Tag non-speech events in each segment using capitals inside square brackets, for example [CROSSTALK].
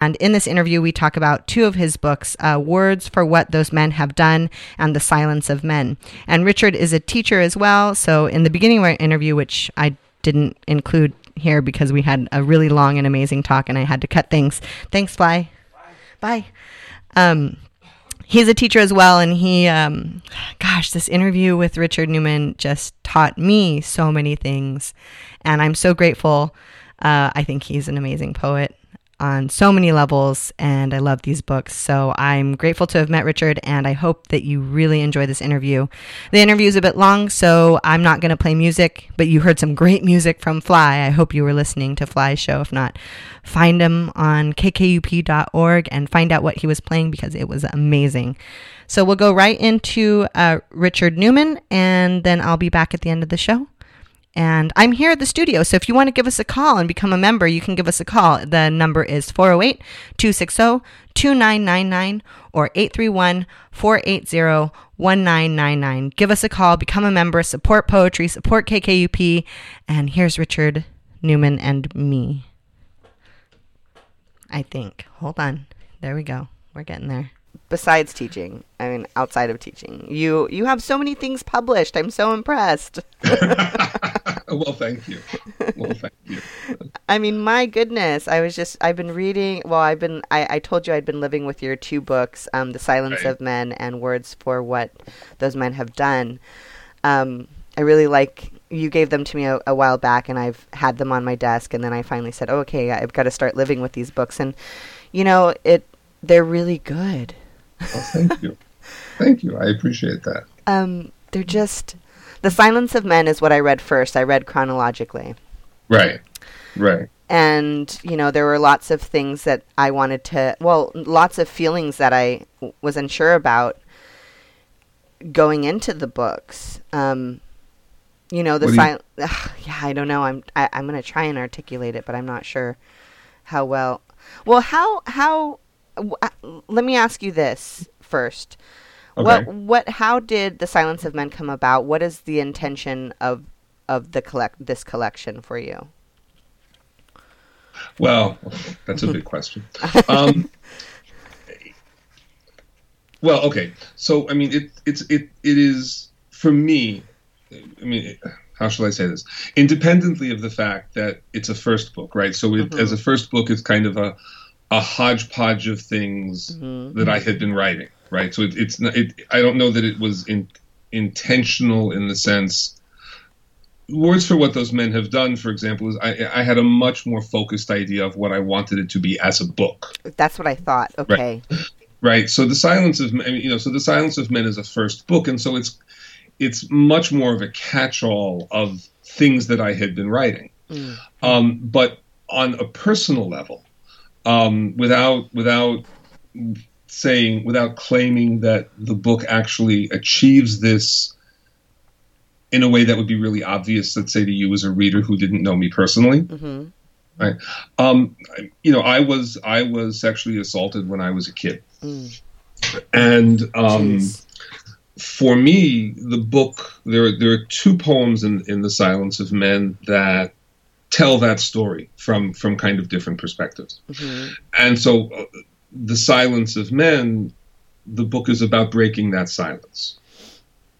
And in this interview, we talk about two of his books uh, Words for What Those Men Have Done and The Silence of Men. And Richard is a teacher as well. So, in the beginning of our interview, which I didn't include here because we had a really long and amazing talk and I had to cut things. Thanks, Fly. Bye. Bye. Um, he's a teacher as well. And he, um, gosh, this interview with Richard Newman just taught me so many things. And I'm so grateful. Uh, I think he's an amazing poet on so many levels, and I love these books. So I'm grateful to have met Richard, and I hope that you really enjoy this interview. The interview is a bit long, so I'm not going to play music, but you heard some great music from Fly. I hope you were listening to Fly's show. If not, find him on kkup.org and find out what he was playing because it was amazing. So we'll go right into uh, Richard Newman, and then I'll be back at the end of the show. And I'm here at the studio. So if you want to give us a call and become a member, you can give us a call. The number is 408 260 2999 or 831 480 1999. Give us a call, become a member, support poetry, support KKUP. And here's Richard Newman and me. I think. Hold on. There we go. We're getting there besides teaching i mean outside of teaching. You you have so many things published. I'm so impressed. [LAUGHS] Well thank you. Well thank you. I mean my goodness. I was just i've been reading well i've been i, I told you i'd been living with your two books um, the silence right. of men and words for what those men have done. Um, i really like you gave them to me a, a, while back and i've had them on my desk and then i finally said oh, okay i've got to start living with these books. And you know it they're really good Oh, thank you. thank you. I appreciate that. Um, they're just The Silence of Men is what I read first. I read chronologically. Right. Right. And, you know, there were lots of things that I wanted to, well, lots of feelings that I w- was unsure about going into the books. Um, you know, the silence. [SIGHS] yeah, I don't know. I'm, I, am i am going to try and articulate it, but I'm not sure how well. Well, how, how, let me ask you this first. Okay. What what how did the Silence of Men come about? What is the intention of of the collect this collection for you? Well, that's a big [LAUGHS] question. Um, well, okay. So I mean, it it's it it is for me. I mean, how shall I say this? Independently of the fact that it's a first book, right? So it, mm-hmm. as a first book, it's kind of a a hodgepodge of things mm-hmm. that I had been writing, right? So it, it's not, it, I don't know that it was in, intentional in the sense. Words for what those men have done, for example, is I, I had a much more focused idea of what I wanted it to be as a book. That's what I thought. Okay. Right. right. So the Silence of Men, you know, so the Silence of Men is a first book, and so it's it's much more of a catch-all of things that I had been writing. Mm. Um, but on a personal level, um, without without saying without claiming that the book actually achieves this in a way that would be really obvious let's say to you as a reader who didn't know me personally mm-hmm. right um, you know i was i was sexually assaulted when i was a kid mm. and um, for me the book there there are two poems in in the silence of men that tell that story from from kind of different perspectives. Mm-hmm. And so, uh, the silence of men, the book is about breaking that silence.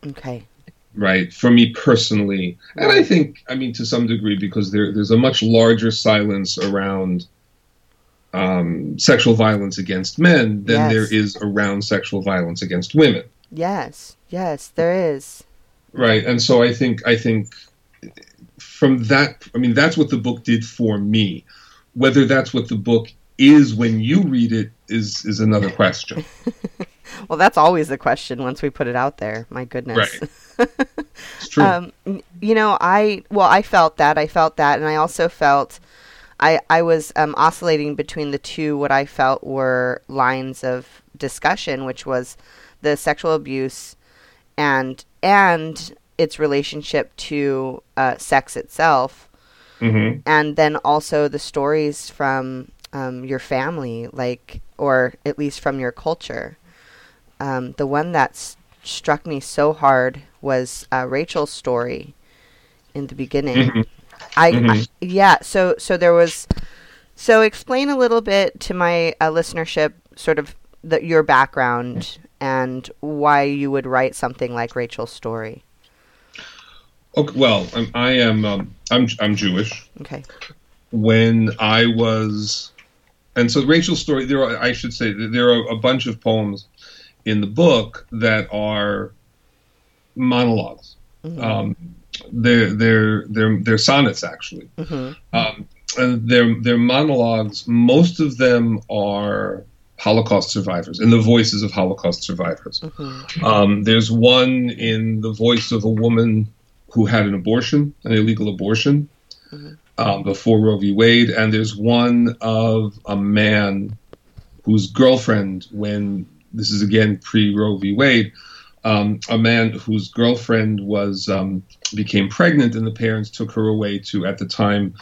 Okay. Right. For me personally, and I think, I mean, to some degree, because there there's a much larger silence around. Um, sexual violence against men than yes. there is around sexual violence against women. Yes, yes, there is. Right, and so I think I think from that, I mean, that's what the book did for me. Whether that's what the book is when you read it is is another [LAUGHS] question. well, that's always the question once we put it out there. My goodness. Right. [LAUGHS] it's true. Um, you know, I well, I felt that. I felt that, and I also felt. I, I was um, oscillating between the two what I felt were lines of discussion, which was the sexual abuse and and its relationship to uh, sex itself, mm-hmm. and then also the stories from um, your family, like or at least from your culture. Um, the one that s- struck me so hard was uh, Rachel's story in the beginning. Mm-hmm. I, mm-hmm. I, yeah, so so there was So, explain a little bit to my uh, listenership, sort of the, your background and why you would write something like Rachel's story. Okay, well, I'm, I am um, I'm I'm Jewish. Okay. When I was, and so Rachel's story. There, are, I should say, there are a bunch of poems in the book that are monologues. Mhm. Um, they're they're they're they're sonnets actually. hmm Um, and they're they're monologues. Most of them are Holocaust survivors and the voices of Holocaust survivors. hmm Um, there's one in the voice of a woman who had an abortion, an illegal abortion, Mhm. um, before Roe v. Wade, and there's one of a man whose girlfriend, when this is again pre Roe v. Wade, um, a man whose girlfriend was um, became pregnant, and the parents took her away to at the time.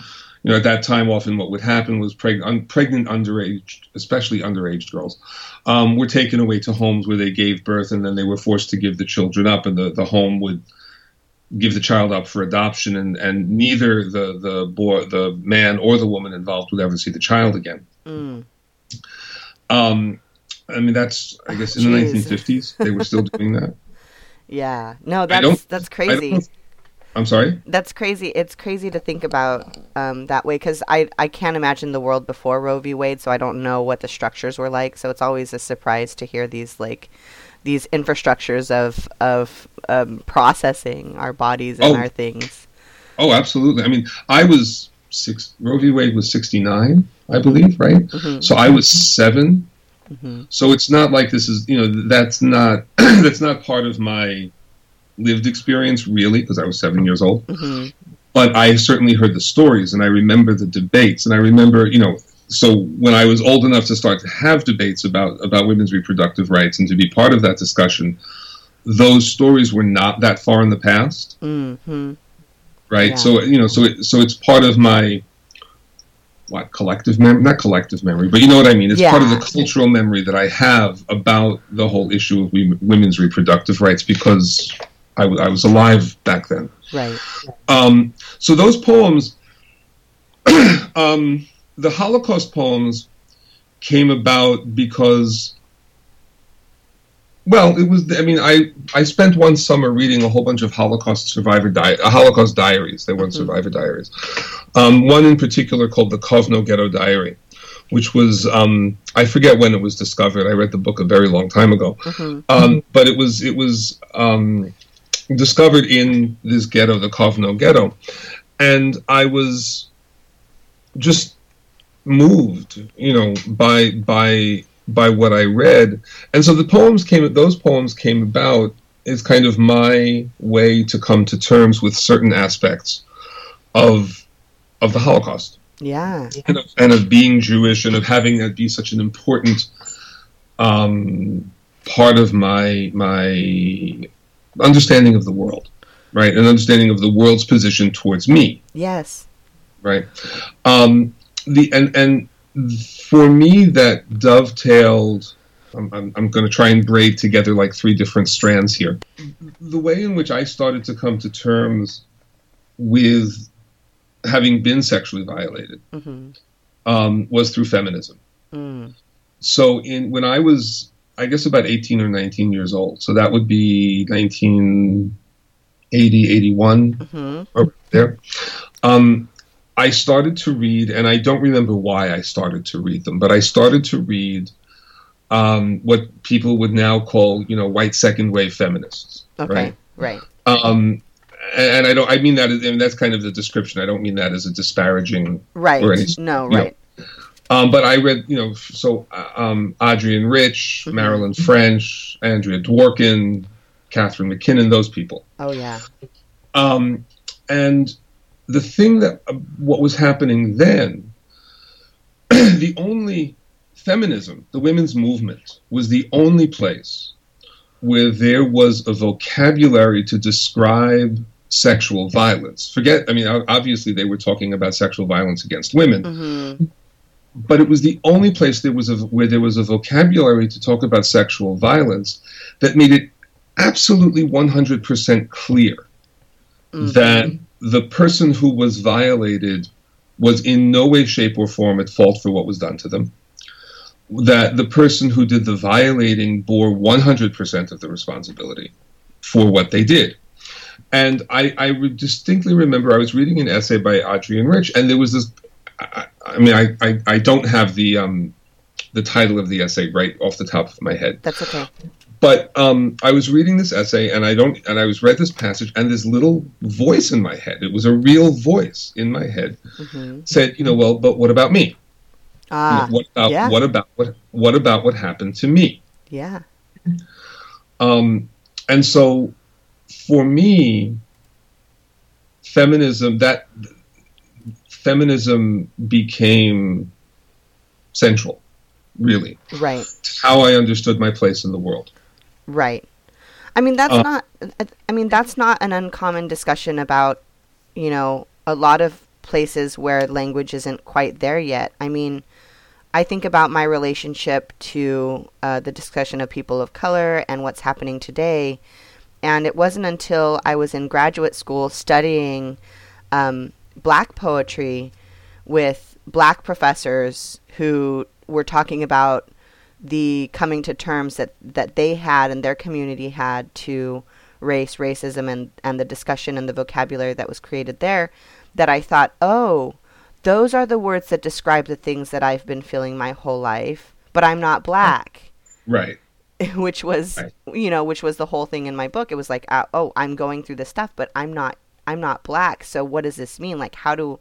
You know, at that time, often what would happen was preg- un- pregnant underage, especially underage girls, um, were taken away to homes where they gave birth, and then they were forced to give the children up, and the, the home would give the child up for adoption, and, and neither the the boy, the man, or the woman involved would ever see the child again. Mm. Um, I mean, that's I guess in the 1950s they were still doing that. [LAUGHS] Yeah. No, that's that's crazy. I'm sorry. That's crazy. It's crazy to think about um, that way because I, I can't imagine the world before Roe v. Wade, so I don't know what the structures were like. So it's always a surprise to hear these like these infrastructures of of um, processing our bodies and Oh. our things. Oh, absolutely. I mean, I was six. Roe v. Wade was 69, I believe, right? Mhm. So I was seven. Mhm. So it's not like this is, you know, that's not [CLEARS THROAT] that's not part of my lived experience really, because I was seven years old. Mhm. But I certainly heard the stories, and I remember the debates, and I remember, you know, so when I was old enough to start to have debates about about women's reproductive rights and to be part of that discussion, those stories were not that far in the past Mhm. right? Yeah. So you know, so it, so it's part of my what collective memory, not collective memory, but you know what I mean. It's part of the cultural memory that I have about the whole issue of we, women's reproductive rights because I, w- I was alive back then. Right. Um, so those poems, [CLEARS THROAT] um, the Holocaust poems, came about because. Well, it was. I mean, I I spent one summer reading a whole bunch of Holocaust survivor di- uh, Holocaust diaries. They weren't Mhm. survivor diaries. Um, one in particular called the Kovno Ghetto Diary, which was um, I forget when it was discovered. I read the book a very long time ago, Mhm. um, but it was it was um, discovered in this ghetto, the Kovno ghetto, and I was just moved, you know, by by by what I read, and so the poems came. Those poems came about as kind of my way to come to terms with certain aspects of of the Holocaust Yeah. and of, and of being Jewish and of having that be such an important um, part of my my understanding of the world, right? An understanding of the world's position towards me, Yes. right? Um, the and and for me that dovetailed. I'm, I'm, I'm going to try and braid together like three different strands here. The way in which I started to come to terms with having been sexually violated hmm um, was through feminism. Mm. So in when I was, I guess about 18 or 19 years old, so that would be 1980, 81, hmm or there. Um, I started to read, and I don't remember why I started to read them, but I started to read um, what people would now call, you know, white second wave feminists. Okay. Right. Right. Um, and, I don't. I mean that. I mean that's kind of the description. I don't mean that as a disparaging Right. Or any- no. know, Right. Um, but I read, you know, so uh, um, Adrienne Rich, Mhm. Marilyn French, Andrea Dworkin, Catharine MacKinnon, those people. Oh yeah. Um, and the thing that, uh, what was happening then, [CLEARS THROAT] the only feminism, the women's movement, was the only place where there was a vocabulary to describe sexual violence. Forget, I mean, obviously they were talking about sexual violence against women, hmm but it was the only place there was a, where there was a vocabulary to talk about sexual violence that made it absolutely 100% clear Mm-hmm. that the person who was violated was in no way, shape, or form at fault for what was done to them. That the person who did the violating bore 100% of the responsibility for what they did. And I, I distinctly remember I was reading an essay by Adrienne Rich, and there was this. I, I mean, I, I, I, don't have the um, the title of the essay right off the top of my head. That's okay. But um, I was reading this essay, and I don't, and I was read this passage, and this little voice in my head. It was a real voice in my head. Mm-hmm. Said, you know, well, but what about me? Ah, you know, what about yeah. what about what what about what happened to me? Yeah. Um, and so for me, feminism that feminism became central, really. Right. How I understood my place in the world. Right. I mean that's uh, not I mean that's not an uncommon discussion about, you know, a lot of places where language isn't quite there yet. I mean, I think about my relationship to uh, the discussion of people of color and what's happening today and it wasn't until I was in graduate school studying um, black poetry with black professors who were talking about the coming to terms that, that they had and their community had to race, racism, and, and the discussion and the vocabulary that was created there, that I thought, oh, those are the words that describe the things that I've been feeling my whole life, but I'm not black. Right. [LAUGHS] which was right. you know which was the whole thing in my book it was like uh, oh i'm going through this stuff but i'm not i'm not black so what does this mean like how do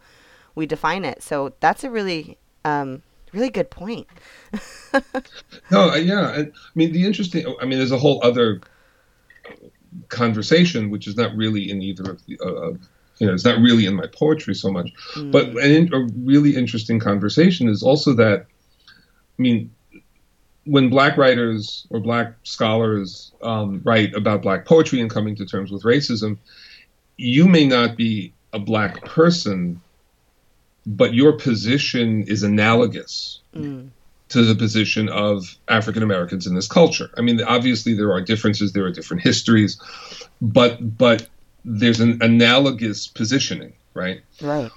we define it so that's a really um really good point [LAUGHS] no yeah I, I mean the interesting i mean there's a whole other conversation which is not really in either of the uh, you know it's not really in my poetry so much mm. but an, a really interesting conversation is also that i mean when black writers or black scholars um, write about black poetry and coming to terms with racism, you may not be a black person, but your position is analogous mm. to the position of African Americans in this culture. I mean, obviously there are differences, there are different histories, but but there's an analogous positioning, right? Right.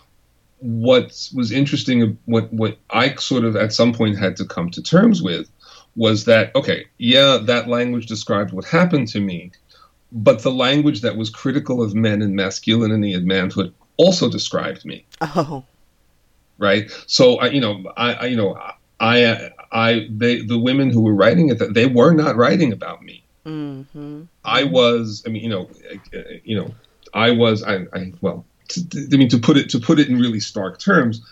What was interesting, what what I sort of at some point had to come to terms with was that okay, yeah, that language described what happened to me, but the language that was critical of men and masculinity and manhood also described me. Oh, right. So I, you know, I, I you know, I, I, they, the women who were writing it, they were not writing about me. Mm-hmm. I was, I mean, you know, you know, I was, I, I well, to, I mean, to put it to put it in really stark terms,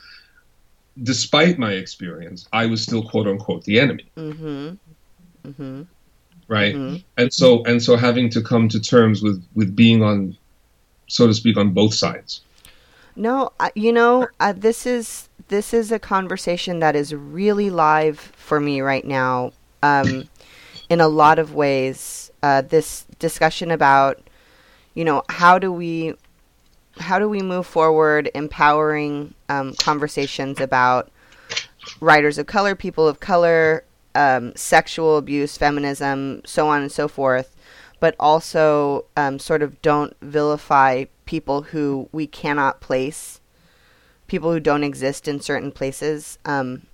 despite my experience, I was still quote unquote the enemy. Mm-hmm. Mm-hmm. Right, mm-hmm. and so and so having to come to terms with with being on, so to speak, on both sides. No, you know, uh, this is this is a conversation that is really live for me right now. Um, in a lot of ways, uh, this discussion about, you know, how do we how do we move forward empowering um, conversations about writers of color, people of color, um, sexual abuse, feminism, so on and so forth, but also um, sort of don't vilify people who we cannot place, people who don't exist in certain places. Um,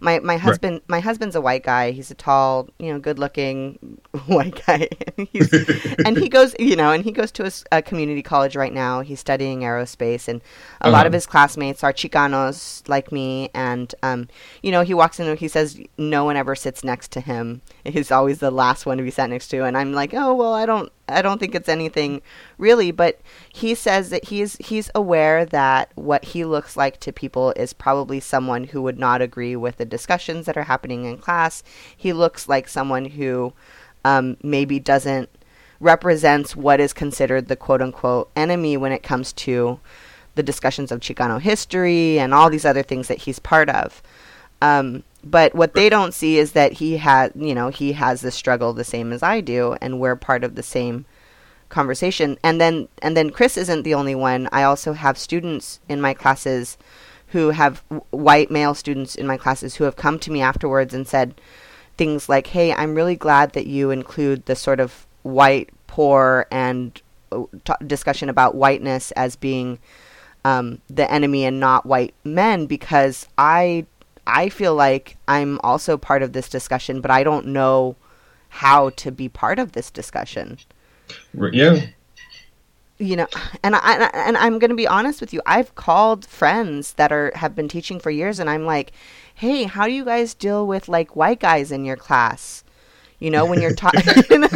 my my husband right. my husband's a white guy. He's a tall, you know, good looking [LAUGHS] white guy. [LAUGHS] [LAUGHS] and he goes, you know, and he goes to a, a, community college right now. He's studying aerospace, and a uh-huh. lot of his classmates are Chicanos like me. And um, you know, he walks in and he says no one ever sits next to him. He's always the last one to be sat next to. And I'm like, oh well, I don't I don't think it's anything really, but he says that he's he's aware that what he looks like to people is probably someone who would not agree with the discussions that are happening in class. He looks like someone who um, maybe doesn't represents what is considered the quote unquote enemy when it comes to the discussions of Chicano history and all these other things that he's part of. Um, but what they don't see is that he has you know he has this struggle the same as i do and we're part of the same conversation. And then and then chris isn't the only one. I also have students in my classes who have w- white male students in my classes who have come to me afterwards and said things like hey i'm really glad that you include the sort of white poor and uh, t- discussion about whiteness as being um, the enemy and not white men because I I feel like I'm also part of this discussion, but I don't know how to be part of this discussion. Yeah. You know, and I and I'm going to be honest with you. I've called friends that are have been teaching for years, and I'm like, "Hey, how do you guys deal with like white guys in your class?" You know, when you're talking, [LAUGHS] you know,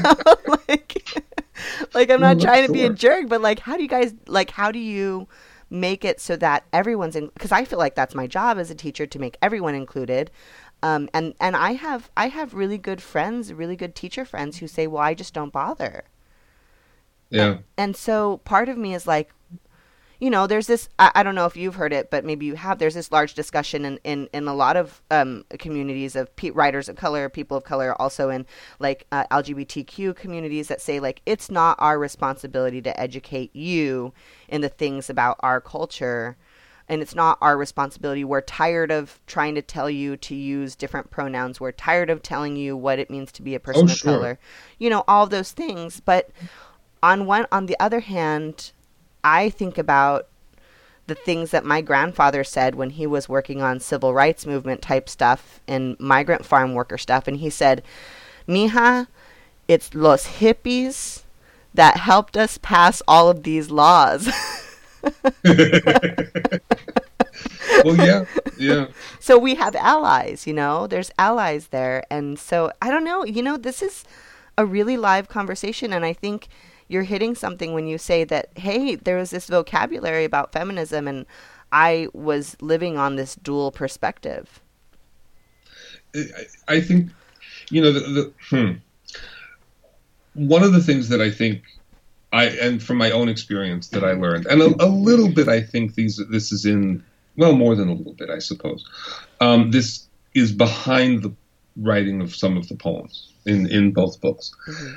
like, [LAUGHS] like I'm not mm, trying to be a jerk, but like, how do you guys like? How do you make it so that everyone's in? Because I feel like that's my job as a teacher to make everyone included. Um, and and I have I have really good friends, really good teacher friends who say, "Well, I just don't bother." Yeah. And, and so part of me is like, you know, there's this, I, I, don't know if you've heard it, but maybe you have, there's this large discussion in, in, in a lot of um, communities of pe- writers of color, people of color, also in like uh, LGBTQ communities that say like, it's not our responsibility to educate you in the things about our culture. And it's not our responsibility. We're tired of trying to tell you to use different pronouns. We're tired of telling you what it means to be a person oh, of sure. color. You know, all those things. But on one on the other hand, I think about the things that my grandfather said when he was working on civil rights movement type stuff and migrant farm worker stuff and he said, "Mija, it's los hippies that helped us pass all of these laws." [LAUGHS] well, yeah, yeah. So we have allies, you know. There's allies there, and so I don't know. You know, this is a really live conversation, and I think you're hitting something when you say that hey there was this vocabulary about feminism and i was living on this dual perspective. I think you know the, the hmm. one of the things that i think i and from my own experience that i learned and a, a little bit i think these this is in well more than a little bit i suppose. Um, this is behind the writing of some of the poems in in both books. Mm-hmm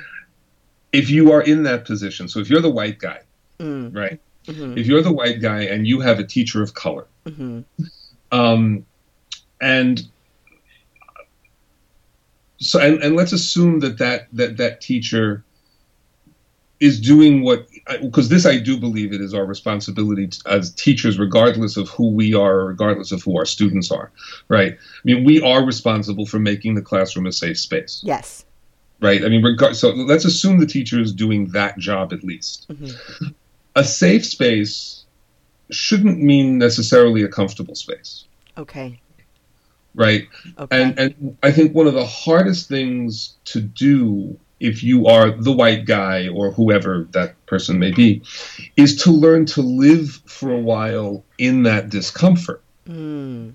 if you are in that position, so if you're the white guy, mm. right? Mm-hmm. If you're the white guy and you have a teacher of color, mm-hmm. um, and so and, and let's assume that that that that teacher is doing what because this I do believe it is our responsibility to, as teachers, regardless of who we are, regardless of who our students are, right? I mean, we are responsible for making the classroom a safe space. Yes right? I mean, regard, so let's assume the teacher is doing that job at least. Mm-hmm. A safe space shouldn't mean necessarily a comfortable space. Okay. Right. Okay. And and I think one of the hardest things to do if you are the white guy or whoever that person may be is to learn to live for a while in that discomfort. Mm.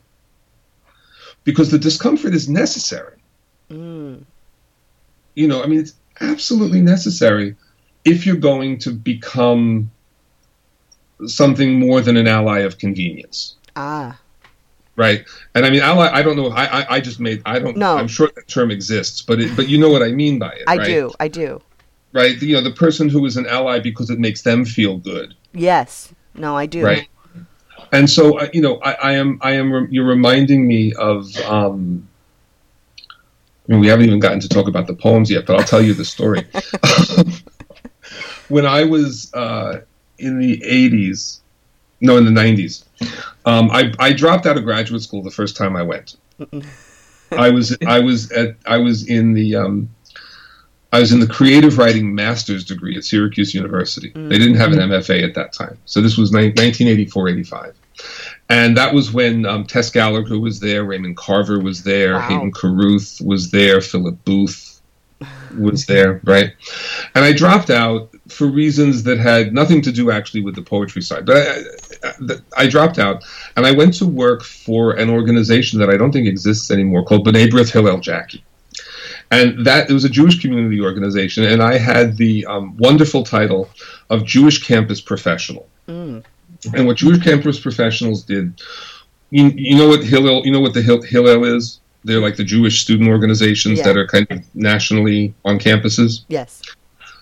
Because the discomfort is necessary. Mm you know, I mean, it's absolutely necessary if you're going to become something more than an ally of convenience. Ah. Right, and I mean, ally. I don't know. I, I, I just made. I don't. No. I'm sure that term exists, but it, but you know what I mean by it. I right? do. I do. Right. You know, the person who is an ally because it makes them feel good. Yes. No, I do. Right. And so, uh, you know, I, I am. I am. You're reminding me of. Um, I mean, we haven't even gotten to talk about the poems yet, but I'll tell you the story. [LAUGHS] when I was uh, in the 80s, no, in the 90s, um, I, I dropped out of graduate school the first time I went. I was I was at I was in the um, I was in the creative writing master's degree at Syracuse University. Mm-hmm. They didn't have an MFA at that time, so this was 1984 85. And that was when um, Tess Gallagher was there, Raymond Carver was there, wow. Hayden Carruth was there, Philip Booth was there, [LAUGHS] right? And I dropped out for reasons that had nothing to do actually with the poetry side. But I, I, I, dropped out and I went to work for an organization that I don't think exists anymore called B'nai B'rith Hillel Jackie. And that it was a Jewish community organization, and I had the um, wonderful title of Jewish Campus Professional. Mm. And what Jewish campus professionals did, you, you know what Hillel, you know what the Hillel is? They're like the Jewish student organizations yeah. that are kind of nationally on campuses. Yes.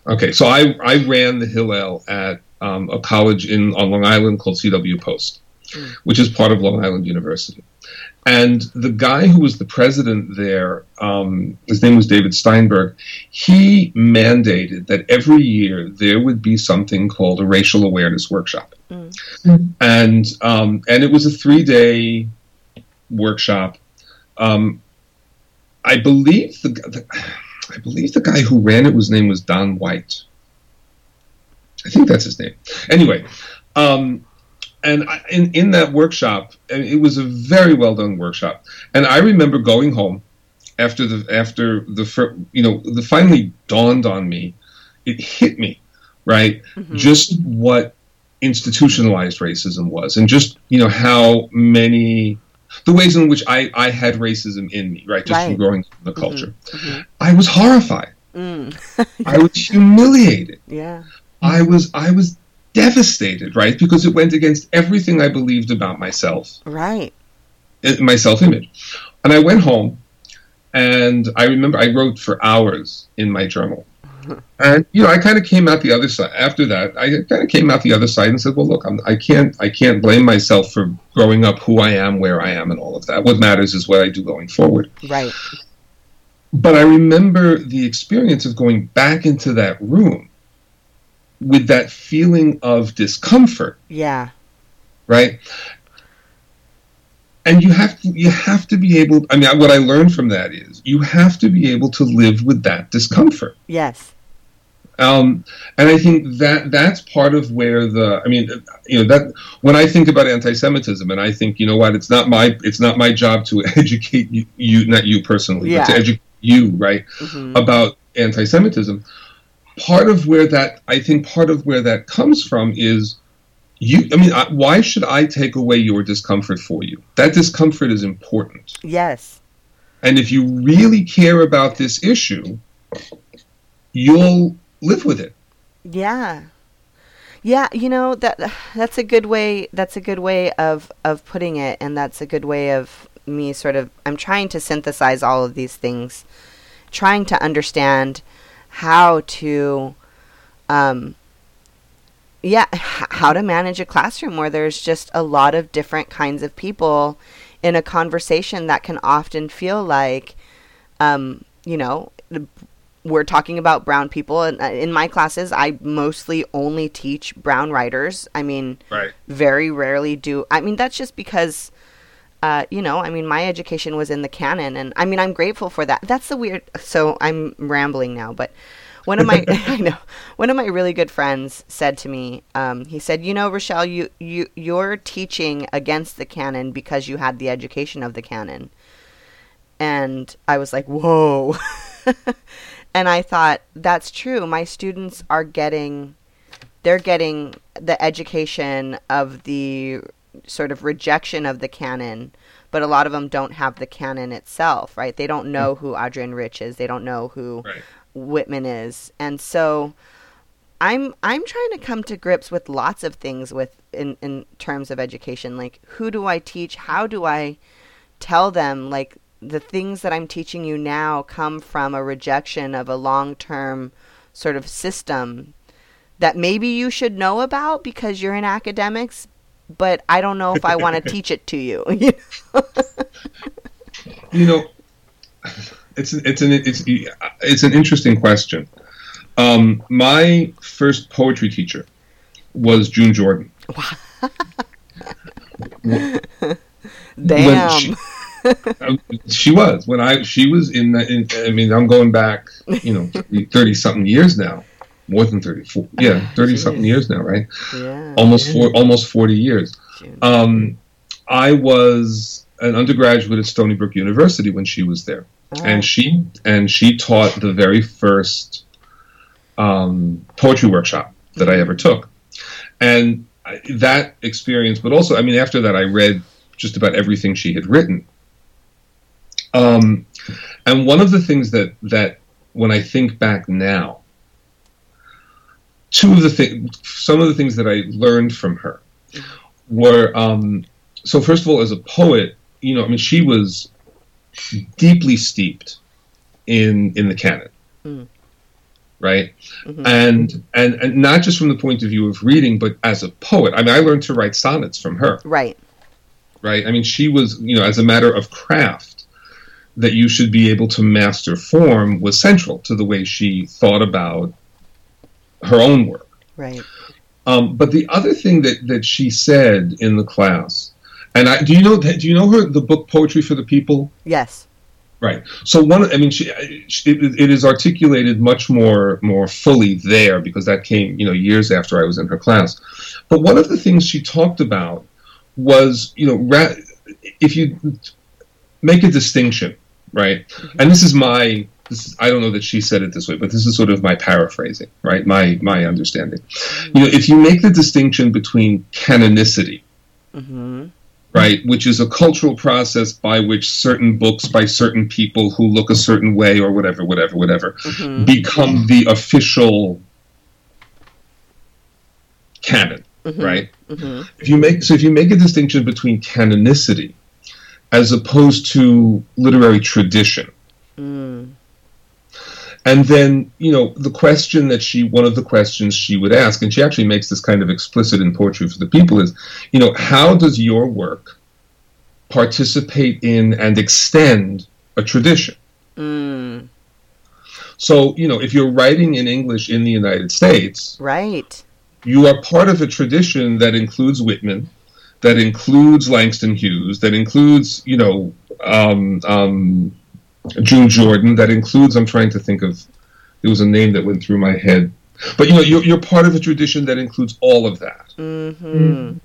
Okay, so I I ran the Hillel at um, a college in on Long Island called CW Post, mm. which is part of Long Island University. And the guy who was the president there, um, his name was David Steinberg, he mandated that every year there would be something called a racial awareness workshop. Mm. And, um, and it was a three day workshop. Um, I believe the, the, I believe the guy who ran it was name was Don White. I think that's his name. Anyway, um, and I, in in that workshop, it was a very well done workshop. And I remember going home after the after the you know the finally dawned on me, it hit me, right? Mm-hmm. Just what institutionalized racism was, and just you know how many the ways in which I, I had racism in me, right, just right. from growing up in the mm-hmm. culture. Mm-hmm. I was horrified. Mm. I was humiliated. [LAUGHS] Yeah. I was I was devastated, right? Because it went against everything I believed about myself. Right. My self image. And I went home and I remember I wrote for hours in my journal. Mm-hmm. And you know, I kind of came out the other side. After that, I kind of came out the other side and said, "Well, look, I'm, I can't, I can't blame myself for growing up who I am, where I am, and all of that. What matters is what I do going forward." Right. But I remember the experience of going back into that room with that feeling of discomfort. Yeah. Right? And you have to you have to be able I mean what I learned from that is you have to be able to live with that discomfort. Yes. Um, and I think that that's part of where the I mean you know that when I think about anti-Semitism and I think you know what it's not my it's not my job to [LAUGHS] educate you, you not you personally yeah. but to educate you right mm-hmm. about anti-Semitism part of where that I think part of where that comes from is you. I mean, why should I take away your discomfort for you? That discomfort is important. Yes. And if you really care about this issue, you'll live with it. Yeah. Yeah, you know that that's a good way that's a good way of of putting it and that's a good way of me sort of I'm trying to synthesize all of these things, trying to understand how to um, yeah how to manage a classroom where there's just a lot of different kinds of people in a conversation that can often feel like um, you know we're talking about brown people and uh, in my classes i mostly only teach brown writers i mean right. very rarely do i mean that's just because uh, you know, I mean, my education was in the canon, and I mean, I'm grateful for that. That's the weird. So I'm rambling now, but one of my, [LAUGHS] [LAUGHS] I know, one of my really good friends said to me, um, he said, "You know, Rochelle, you you you're teaching against the canon because you had the education of the canon," and I was like, "Whoa." [LAUGHS] and I thought that's true. My students are getting they're getting the education of the sort of rejection of the canon, but a lot of them don't have the canon itself, right? They don't know mm. who Adrienne Rich is. They don't know who right. Whitman is, and so I'm I'm trying to come to grips with lots of things with in in terms of education. Like who do I teach? How do I tell them like the things that I'm teaching you now come from a rejection of a long term sort of system that maybe you should know about because you're in academics, but I don't know if I want to [LAUGHS] teach it to you. [LAUGHS] you know, it's it's an it's it's an interesting question. Um, my first poetry teacher was June Jordan. [LAUGHS] Damn. She, she, was when I she was in, in I mean I'm going back you know thirty something years now more than 34 yeah [LAUGHS] 30 something years now right? Yeah almost four almost 40 years. Um, i was an undergraduate at stony brook university when she was there. Oh. and she and she taught the very first um, poetry workshop that i ever took. And that experience but also i mean after that i read just about everything she had written. Um, and one of the things that that when i think back now two of the things, some of the things that I learned from her were, um, so first of all, as a poet, you know, I mean, she was deeply steeped in in the canon, mm. right? Mm-hmm. And, and and not just from the point of view of reading, but as a poet. I mean, I learned to write sonnets from her, right? right? I mean, she was, you know, as a matter of craft, that you should be able to master form was central to the way she thought about her own work. Right. Um, but the other thing that, that she said in the class, and I, do you know do you know her the book Poetry for the People? Yes. Right. So one, I mean, she, she it, it is articulated much more more fully there because that came, you know, years after I was in her class. But one of the things she talked about was, you know, ra- if you make a distinction, right? And this is my, this is, I don't know that she said it this way, but this is sort of my paraphrasing, right? My my understanding. You know, if you make the distinction between canonicity. Mm-hmm right? Which is a cultural process by which certain books by certain people who look a certain way or whatever, whatever, whatever, mm-hmm. become the official canon, mm-hmm. right? Mm-hmm. If you make so, if you make a distinction between canonicity as opposed to literary tradition. Mm. And then, you know, the question that she, one of the questions she would ask, and she actually makes this kind of explicit in Poetry for the People, is, you know, how does your work participate in and extend a tradition? Mm. So, you know, if you're writing in English in the United States, right, you are part of a tradition that includes Whitman, that includes Langston Hughes, that includes, you know, um, um, June Jordan. That includes. I'm trying to think of. There was a name that went through my head, but you know, you're, you're part of a tradition that includes all of that. Mm-hmm.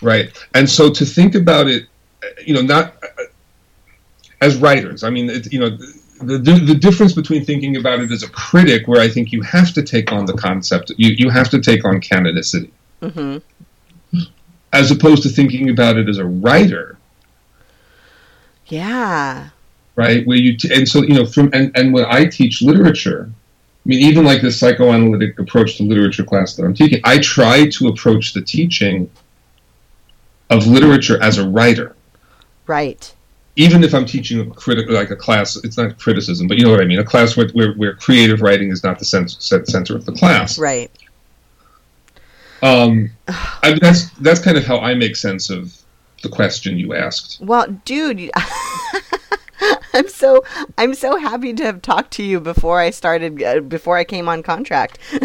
Right, and so to think about it, you know, not as writers. I mean, it, you know. The, the difference between thinking about it as a critic, where I think you have to take on the concept, you, you have to take on canonicity, mm-hmm. as opposed to thinking about it as a writer. Yeah, right? Where you t- and so you know from and and when I teach literature, I mean even like the psychoanalytic approach to literature class that I'm teaching, I try to approach the teaching of literature as a writer, right? Even if I'm teaching a critic like a class, it's not criticism, but you know what I mean, a class where where, where creative writing is not the center, center of the class, right? Um, I, that's that's kind of how I make sense of the question you asked. Well, dude. [LAUGHS] I'm so I'm so happy to have talked to you before I started uh, before I came on contract. [LAUGHS]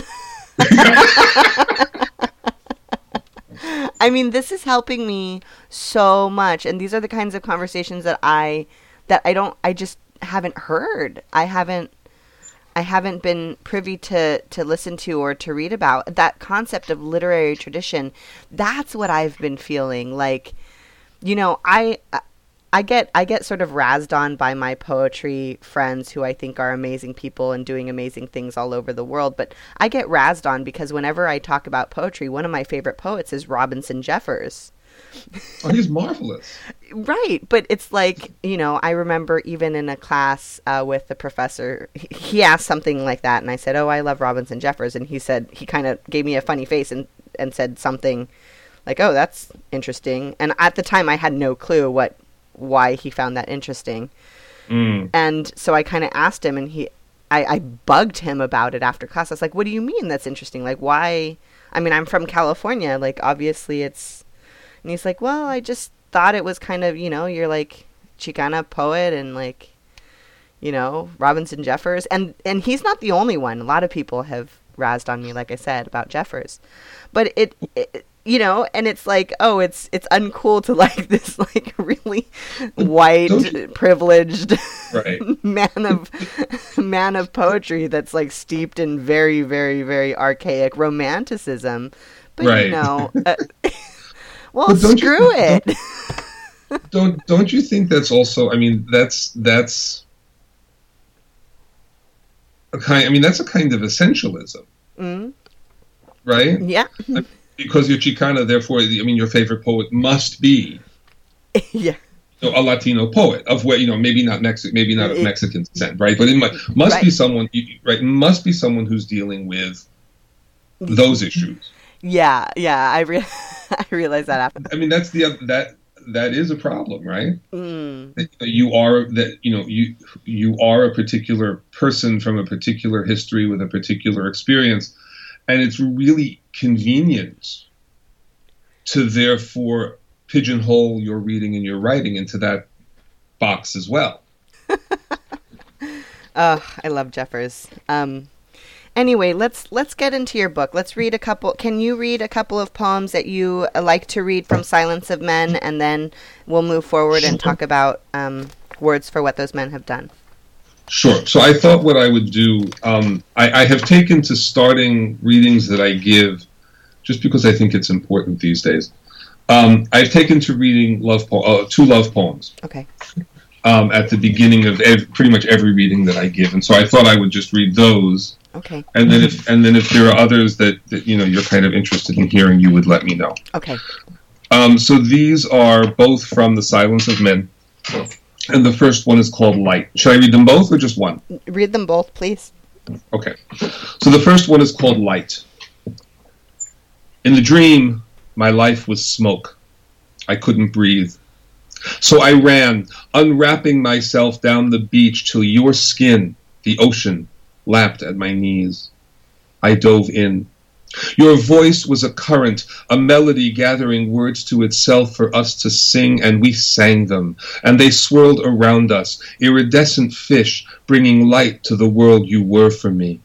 I mean, this is helping me so much and these are the kinds of conversations that I that I don't I just haven't heard. I haven't I haven't been privy to to listen to or to read about that concept of literary tradition. That's what I've been feeling like you know, I I get I get sort of razzed on by my poetry friends who I think are amazing people and doing amazing things all over the world, but I get razzed on because whenever I talk about poetry, one of my favorite poets is Robinson Jeffers. Oh, he's marvelous. [LAUGHS] right, but it's like you know, I remember even in a class uh, with the professor, he, he asked something like that, and I said, "Oh, I love Robinson Jeffers," and he said he kind of gave me a funny face and and said something like, "Oh, that's interesting," and at the time I had no clue what why he found that interesting. Mm. And so I kind of asked him, and he, I, I bugged him about it after class. I was like, "What do you mean that's interesting? Like, why? I mean, I'm from California. Like, obviously it's." And he's like, "Well, I just thought it was kind of, you know, you're like Chicana poet and like, you know, Robinson Jeffers, and and he's not the only one. A lot of people have razzed on me, like I said, about Jeffers, but it, it you know and it's like oh it's it's uncool to like [LAUGHS] this like really white privileged right. [LAUGHS] man of man of poetry that's like steeped in very very very archaic romanticism but right. you know uh, [LAUGHS] well screw you, it don't, don't don't you think that's also i mean that's that's a kind i mean that's a kind of essentialism mm. right yeah because you're Chicana, therefore, I mean, your favorite poet must be [LAUGHS] yeah. A Latino poet of where you know maybe not Mexican, maybe not of Mexican descent, right? But it must, must right. be someone, right? Must be someone who's dealing with those issues. Yeah, yeah, I re- [LAUGHS] I realize that after. I mean, that's the that that is a problem, right? Mm. You are that you know you you are a particular person from a particular history with a particular experience, and it's really convenient to therefore pigeonhole your reading and your writing into that box as well. [LAUGHS] oh, I love Jeffers. Um, anyway, let's let's get into your book. Let's read a couple. Can you read a couple of poems that you like to read from Silence of Men, and then we'll move forward and talk about um, words for what those men have done. Sure. So I thought what I would do. Um, I, I have taken to starting readings that I give, just because I think it's important these days. Um, I've taken to reading love po- uh, two love poems. Okay. Um, at the beginning of ev- pretty much every reading that I give, and so I thought I would just read those. Okay. And then if and then if there are others that, that you know you're kind of interested in hearing, you would let me know. Okay. Um, so these are both from the Silence of Men, and the first one is called Light. Should I read them both or just one? Read them both, please. Okay. So the first one is called Light. In the dream, my life was smoke. I couldn't breathe. So I ran, unwrapping myself down the beach till your skin, the ocean, lapped at my knees. I dove in. Your voice was a current, a melody gathering words to itself for us to sing, and we sang them, and they swirled around us, iridescent fish bringing light to the world you were for me.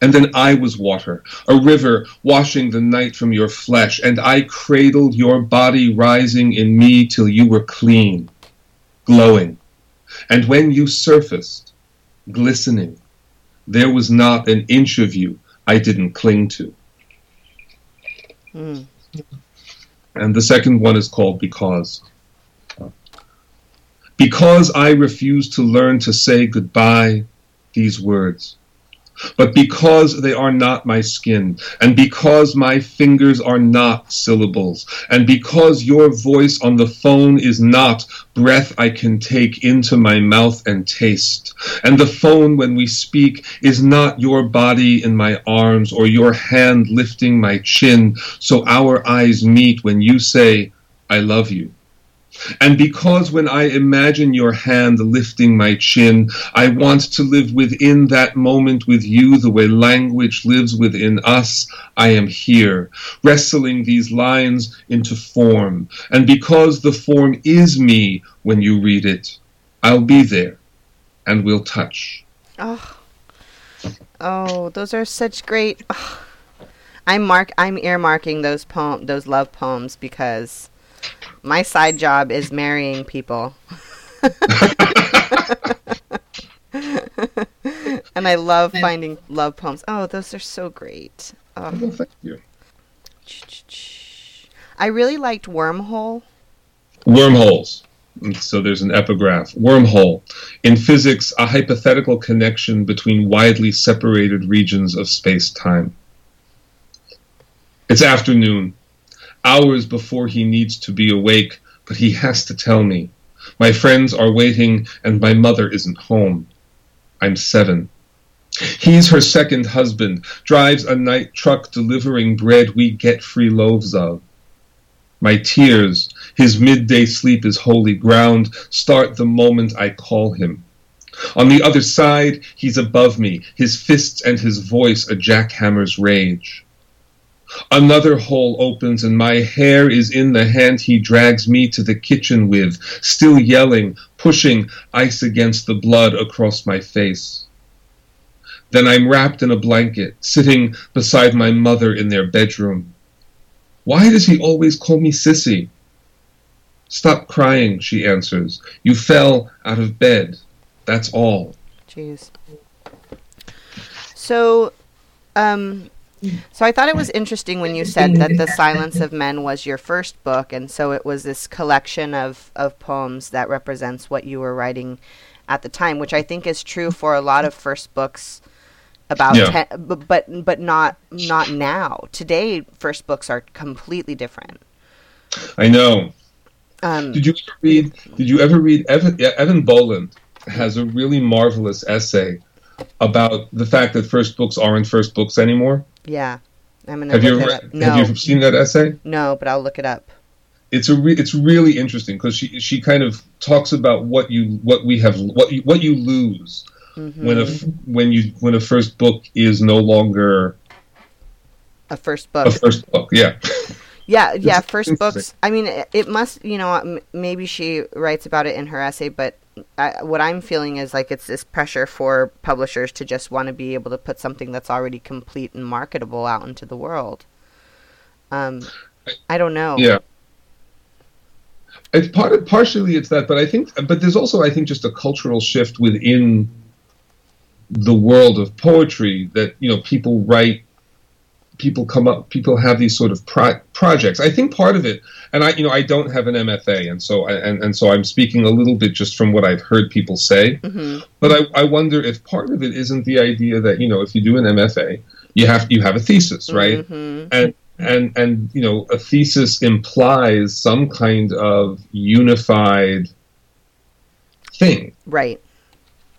And then I was water, a river washing the night from your flesh, and I cradled your body rising in me till you were clean, glowing. And when you surfaced, glistening, there was not an inch of you I didn't cling to. Mm. And the second one is called Because. Because I refuse to learn to say goodbye, these words. But because they are not my skin, and because my fingers are not syllables, and because your voice on the phone is not breath I can take into my mouth and taste, and the phone when we speak is not your body in my arms or your hand lifting my chin, so our eyes meet when you say, I love you. And because when I imagine your hand lifting my chin, I want to live within that moment with you the way language lives within us, I am here, wrestling these lines into form. And because the form is me when you read it, I'll be there and we'll touch. Oh, oh, those are such great. Oh. I'm mark. I'm earmarking those poem, those love poems because my side job is marrying people. [LAUGHS] and I love finding love poems. Oh, those are so great. Oh. Well, um, thank you. I really liked Wormhole. Wormholes. So there's an epigraph. Wormhole. In physics, a hypothetical connection between widely separated regions of space time. It's afternoon hours before he needs to be awake, but he has to tell me. My friends are waiting, and my mother isn't home. I'm seven. He's her second husband, drives a night truck delivering bread we get free loaves of. My tears, his midday sleep is holy ground, start the moment I call him. On the other side, he's above me, his fists and his voice a jackhammer's rage. Another hole opens, and my hair is in the hand he drags me to the kitchen with, still yelling, pushing ice against the blood across my face. Then I'm wrapped in a blanket, sitting beside my mother in their bedroom. Why does he always call me Sissy? Stop crying, she answers. You fell out of bed. That's all. Jeez. So, um, so I thought it was interesting when you said that The Silence of Men was your first book, and so it was this collection of, of poems that represents what you were writing at the time, which I think is true for a lot of first books about yeah. ten, but, but but not not now. Today first books are completely different. I know. Um, did you ever read did you ever read Eavan Eavan Boland has a really marvelous essay about the fact that first books aren't first books anymore. Yeah, I'm gonna. Have you ever no. have you seen that essay? No, but I'll look it up. It's a re- it's really interesting because she she kind of talks about what you what we have what you, what you lose mm-hmm. when a when you when a first book is no longer a first book. A first book, yeah. [LAUGHS] Yeah, yeah. First books. I mean, it, it must. You know, maybe she writes about it in her essay, but I, what I'm feeling is like it's this pressure for publishers to just want to be able to put something that's already complete and marketable out into the world. Um, I don't know. Yeah. It's part partially it's that, but I think, but there's also I think just a cultural shift within the world of poetry that you know people write people come up people have these sort of pro- projects. I think part of it and i you know i don't have an mfa and so I, and, and so i'm speaking a little bit just from what i've heard people say. Hmm but I, I wonder if part of it isn't the idea that you know if you do an mfa you have you have a thesis right? Hmm and and and you know a thesis implies some kind of unified thing. Right.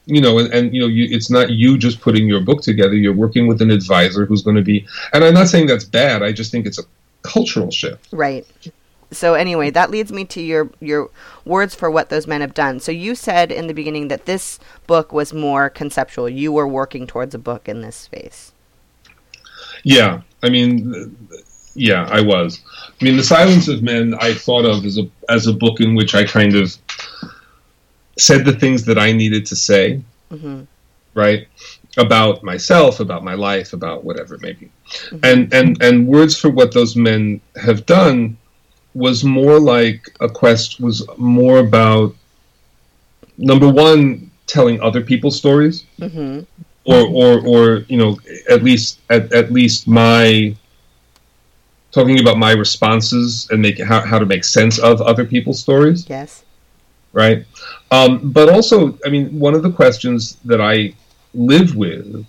You know, and, and you know, you, it's not you just putting your book together. You're working with an advisor who's going to be, and I'm not saying that's bad. I just think it's a cultural shift. Right. So anyway, that leads me to your your words for what those men have done. So you said in the beginning that this book was more conceptual. You were working towards a book in this space. Yeah, I mean, yeah, I was. I mean, The Silence of Men I thought of as a as a book in which I kind of said the things that I needed to say, hmm right, about myself, about my life, about whatever it may be, Mhm. and and and words for what those men have done was more like a quest was more about number one telling other people's stories. Hmm or or or you know at least at, at least my talking about my responses and make how, how to make sense of other people's stories. Yes. Right um, but also i mean one of the questions that i live with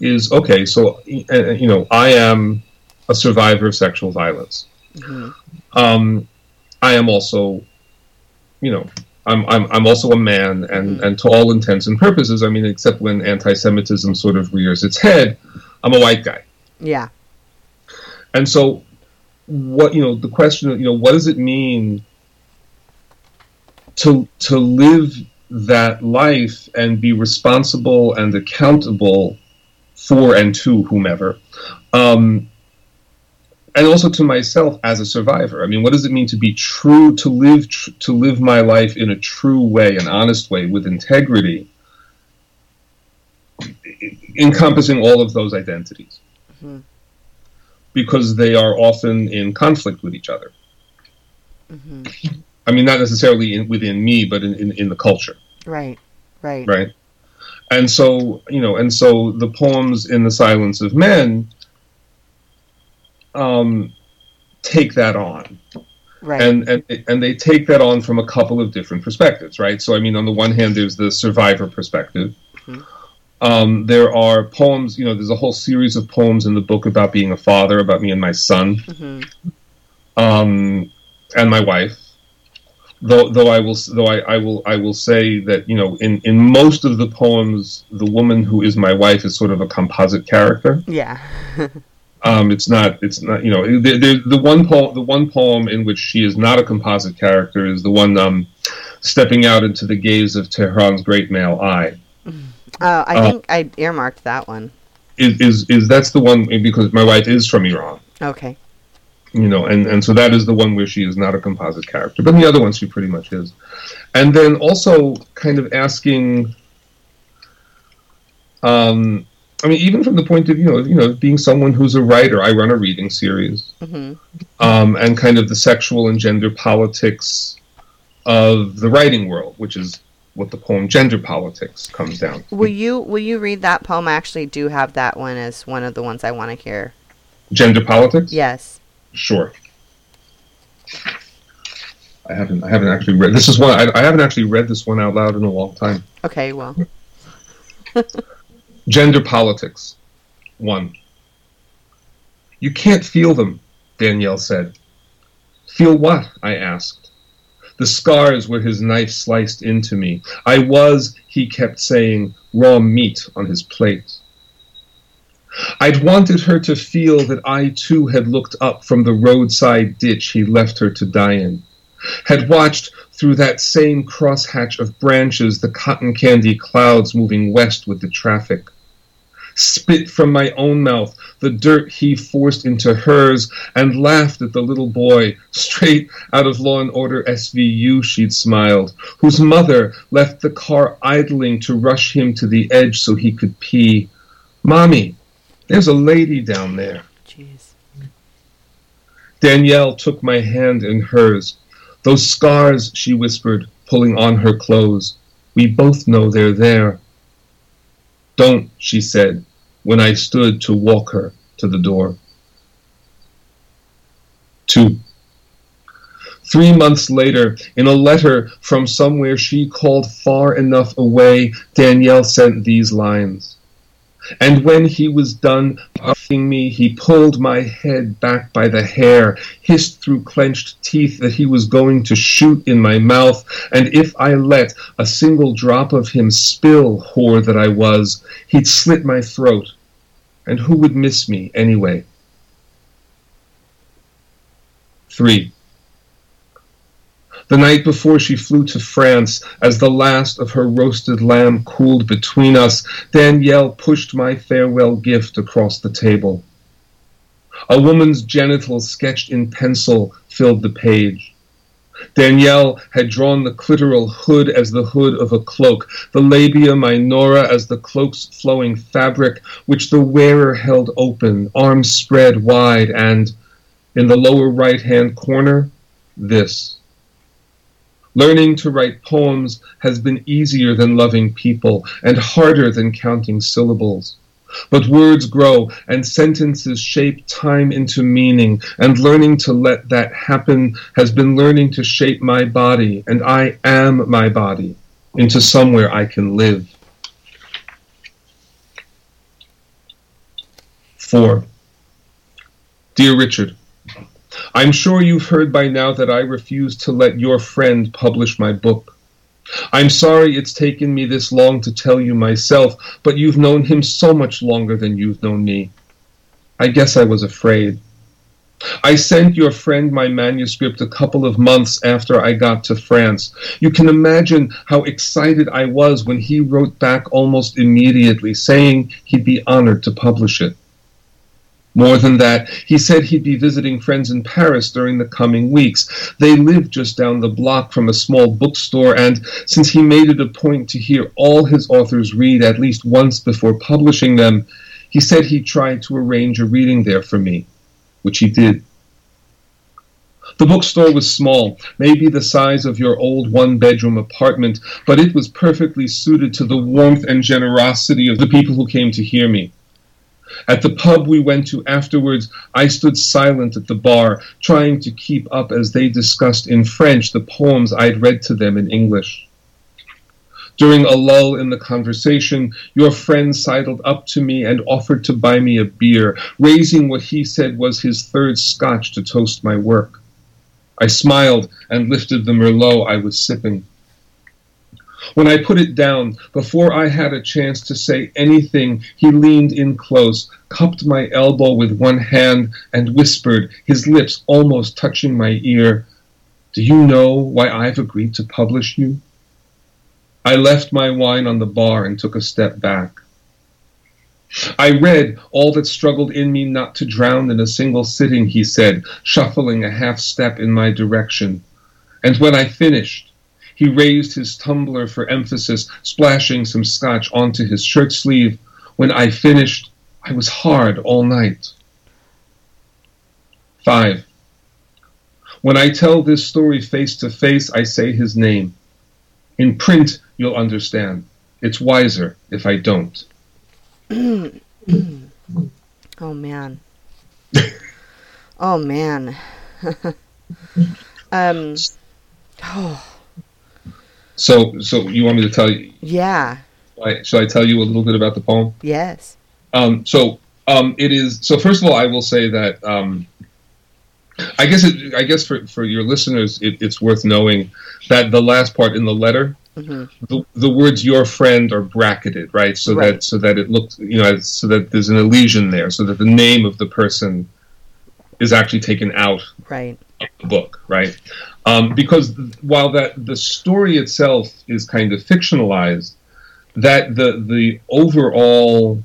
is okay so uh, you know i am a survivor of sexual violence hmm um, I am also, you know, I'm, I'm, I'm also a man, and, Mhm. and to all intents and purposes, I mean, except when anti-Semitism sort of rears its head, I'm a white guy. Yeah. And so, what you know, the question, of, you know, what does it mean to to live that life and be responsible and accountable for and to whomever, um, and also to myself as a survivor. I mean, what does it mean to be true, to live, tr- to live my life in a true way, an honest way, with integrity, encompassing all of those identities, Mhm. because they are often in conflict with each other. hmm I mean, not necessarily in, within me, but in, in, in the culture, Right. Right. right? And so, you know, and so the poems in the Silence of Men um, take that on. Right. and and and they take that on from a couple of different perspectives, right? So I mean, on the one hand, there's the survivor perspective. Mhm. Um, there are poems, you know, there's a whole series of poems in the book about being a father, about me and my son, hmm um, and my wife. Though, though I will, though I, I will, I will say that you know, in in most of the poems, the woman who is my wife is sort of a composite character. Yeah. [LAUGHS] Um, it's not. It's not. You know, the, the, the one poem. The one poem in which she is not a composite character is the one um, stepping out into the gaze of Tehran's great male eye. Uh, I Uh, think I earmarked that one. Is, is is that's the one because my wife is from Iran. Okay. You know, and, and so that is the one where she is not a composite character, but the other one she pretty much is. And then also kind of asking, um, I mean, even from the point of view of you know being someone who's a writer, I run a reading series. hmm um, and kind of the sexual and gender politics of the writing world, which is what the poem "Gender Politics" comes down. to. Will you Will you read that poem? I actually do have that one as one of the ones I want to hear. Gender politics? Yes. Sure. I haven't. I haven't actually read. This is one. I, I haven't actually read this one out loud in a long time. Okay. Well. [LAUGHS] Gender politics. One. You can't feel them, Danielle said. Feel what? I asked. The scars where his knife sliced into me. I was, he kept saying, raw meat on his plate. I'd wanted her to feel that I too had looked up from the roadside ditch he left her to die in, had watched through that same crosshatch of branches the cotton candy clouds moving west with the traffic, spit from my own mouth the dirt he forced into hers, and laughed at the little boy, straight out of Law and Order SVU, she'd smiled, whose mother left the car idling to rush him to the edge so he could pee. Mommy, there's a lady down there. Jeez. Danielle took my hand in hers. Those scars, she whispered, pulling on her clothes. We both know they're there. Don't, she said, when I stood to walk her to the door. 2. Three months later, in a letter from somewhere she called far enough away, Danielle sent these lines. And when he was done puffing me, he pulled my head back by the hair, hissed through clenched teeth that he was going to shoot in my mouth, and if I let a single drop of him spill, whore that I was, he'd slit my throat. And who would miss me anyway? 3. The night before she flew to France, as the last of her roasted lamb cooled between us, Danielle pushed my farewell gift across the table. A woman's genitals sketched in pencil filled the page. Danielle had drawn the clitoral hood as the hood of a cloak, the labia minora as the cloak's flowing fabric, which the wearer held open, arms spread wide, and, in the lower right hand corner, this. Learning to write poems has been easier than loving people and harder than counting syllables. But words grow and sentences shape time into meaning, and learning to let that happen has been learning to shape my body, and I am my body, into somewhere I can live. 4. Dear Richard, I'm sure you've heard by now that I refuse to let your friend publish my book. I'm sorry it's taken me this long to tell you myself, but you've known him so much longer than you've known me. I guess I was afraid. I sent your friend my manuscript a couple of months after I got to France. You can imagine how excited I was when he wrote back almost immediately, saying he'd be honored to publish it. More than that, he said he'd be visiting friends in Paris during the coming weeks. They lived just down the block from a small bookstore, and since he made it a point to hear all his authors read at least once before publishing them, he said he'd try to arrange a reading there for me, which he did. The bookstore was small, maybe the size of your old one bedroom apartment, but it was perfectly suited to the warmth and generosity of the people who came to hear me. At the pub we went to afterwards, I stood silent at the bar, trying to keep up as they discussed in French the poems I'd read to them in English. During a lull in the conversation, your friend sidled up to me and offered to buy me a beer, raising what he said was his third scotch to toast my work. I smiled and lifted the Merlot I was sipping. When I put it down, before I had a chance to say anything, he leaned in close, cupped my elbow with one hand, and whispered, his lips almost touching my ear, Do you know why I've agreed to publish you? I left my wine on the bar and took a step back. I read all that struggled in me not to drown in a single sitting, he said, shuffling a half step in my direction. And when I finished, he raised his tumbler for emphasis, splashing some scotch onto his shirt sleeve. When I finished, I was hard all night. 5. When I tell this story face to face, I say his name. In print, you'll understand. It's wiser if I don't. [CLEARS THROAT] oh, man. oh, man. [LAUGHS] um, [SIGHS] oh. So, so you want me to tell you? Yeah. Should I tell you a little bit about the poem? Yes. Um, so, um, it is. So, first of all, I will say that um, I guess it, I guess for for your listeners, it, it's worth knowing that the last part in the letter, mm-hmm. the, the words "your friend" are bracketed, right? So right. that so that it looks, you know, so that there's an elision there, so that the name of the person is actually taken out right. of the book, right? Um, because while that the story itself is kind of fictionalized, that the the overall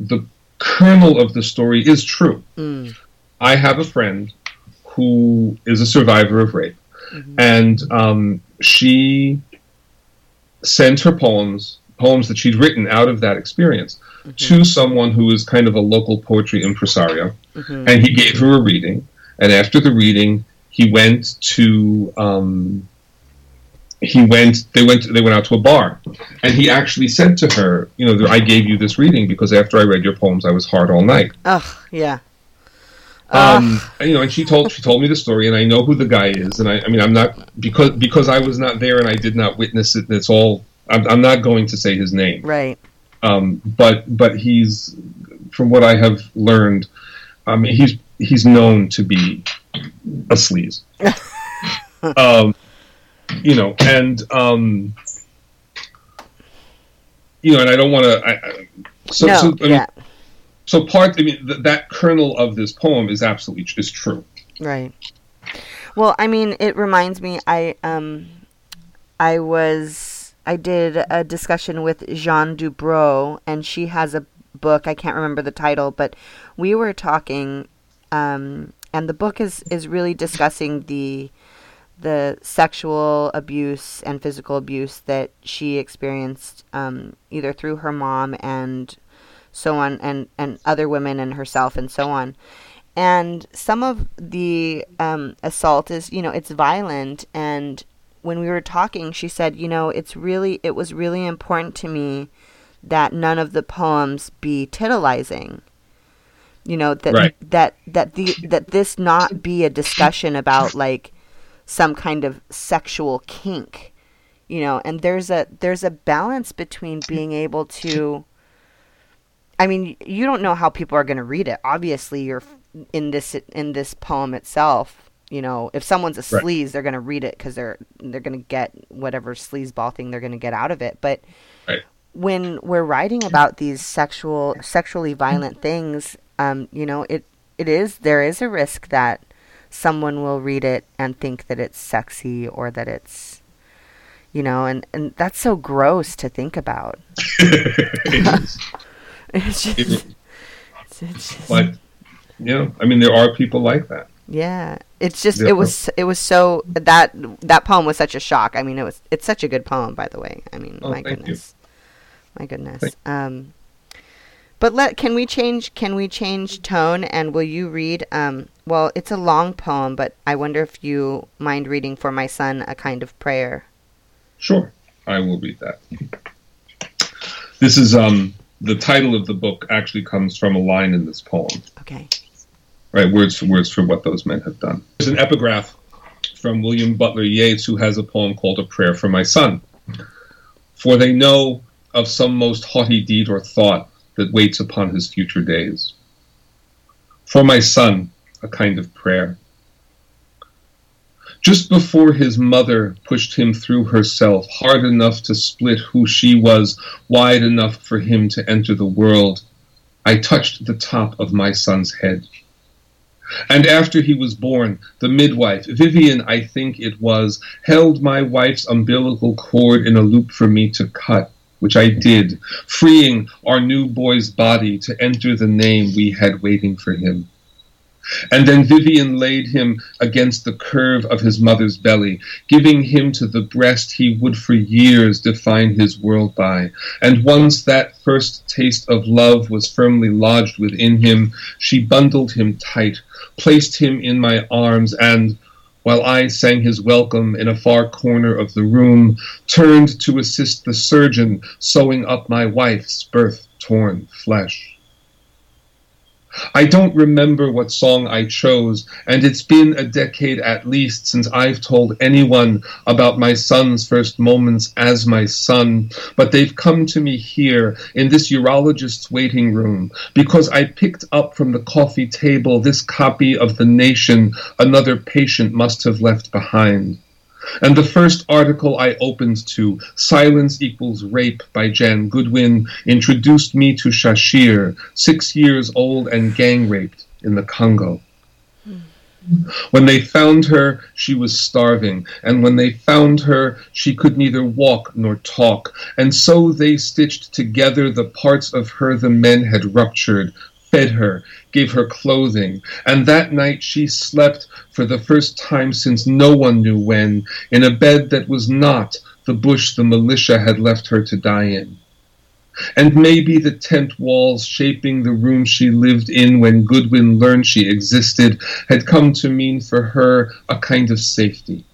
the kernel of the story is true. Mm. I have a friend who is a survivor of rape, mm-hmm. and um, she sent her poems, poems that she'd written out of that experience, mm-hmm. to someone who is kind of a local poetry impresario, mm-hmm. and he gave her a reading. And after the reading, he went to um, he went they went they went out to a bar and he actually said to her you know i gave you this reading because after i read your poems i was hard all night oh yeah um, and, you know, and she told she told me the story, and I know who the guy is, and I, I mean, I'm not because because I was not there and I did not witness it. And it's all I'm, I'm not going to say his name, right? Um, but but he's from what I have learned, um, he's he's known to be a sleaze. [LAUGHS] um, you know, and um, you know, and I don't want to. So, no, so, I mean, so part. I mean, th- that kernel of this poem is absolutely is true. Right. Well, I mean, it reminds me. I um, I was I did a discussion with Jean Dubrow, and she has a book. I can't remember the title, but we were talking, um, and the book is is really discussing the the sexual abuse and physical abuse that she experienced um, either through her mom and so on and, and other women and herself and so on and some of the um, assault is you know it's violent and when we were talking she said you know it's really it was really important to me that none of the poems be titillizing you know that right. that that the that this not be a discussion about like some kind of sexual kink you know and there's a there's a balance between being able to i mean you don't know how people are going to read it obviously you're in this in this poem itself you know if someone's a sleaze they're going to read it because they're they're going to get whatever sleazeball thing they're going to get out of it. But right. when we're writing about these sexual sexually violent things um you know it it is there is a risk that someone will read it and think that it's sexy or that it's you know and and that's so gross to think about. [LAUGHS] [LAUGHS] It's just, it's, it's just but you know i mean there are people like that. Yeah it's just yeah. it was it was so that that poem was such a shock i mean it was it's such a good poem by the way i mean oh, my goodness you. my goodness um but let can we change can we change tone and will you read um well it's a long poem but I wonder if you mind reading for my son a kind of prayer. Sure. I will read that. This is um the title of the book actually comes from a line in this poem. Okay. Right, words for words for what those men have done. There's an epigraph from William Butler Yeats who has a poem called A Prayer for My Son. For they know of some most haughty deed or thought that waits upon his future days. For my son, a kind of prayer. Just before his mother pushed him through herself, hard enough to split who she was, wide enough for him to enter the world, I touched the top of my son's head. And after he was born, the midwife, Vivian, I think it was, held my wife's umbilical cord in a loop for me to cut which I did, freeing our new boy's body to enter the name we had waiting for him. And then Vivian laid him against the curve of his mother's belly, giving him to the breast he would for years define his world by. And once that first taste of love was firmly lodged within him, she bundled him tight, placed him in my arms, and, while I sang his welcome in a far corner of the room, turned to assist the surgeon sewing up my wife's birth torn flesh. I don't remember what song I chose, and it's been a decade at least since I've told anyone about my son's first moments as my son, but they've come to me here in this urologist's waiting room because I picked up from the coffee table this copy of The Nation another patient must have left behind. And the first article I opened to, Silence Equals Rape by Jan Goodwin, introduced me to Shashir, six years old and gang raped in the Congo. When they found her, she was starving, and when they found her, she could neither walk nor talk. And so they stitched together the parts of her the men had ruptured, fed her, gave her clothing, and that night she slept for the first time since no one knew when, in a bed that was not the bush the militia had left her to die in. And maybe the tent walls shaping the room she lived in when Goodwin learned she existed had come to mean for her a kind of safety.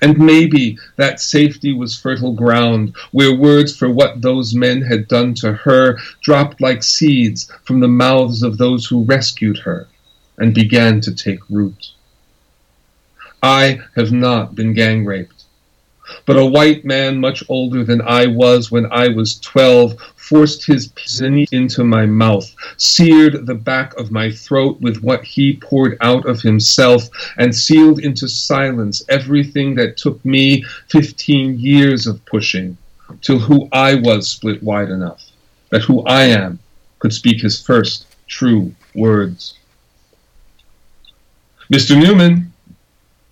And maybe that safety was fertile ground, where words for what those men had done to her dropped like seeds from the mouths of those who rescued her and began to take root. I have not been gang raped. But a white man much older than I was when I was twelve forced his pizzini into my mouth, seared the back of my throat with what he poured out of himself, and sealed into silence everything that took me fifteen years of pushing, till who I was split wide enough, that who I am could speak his first true words. Mr. Newman,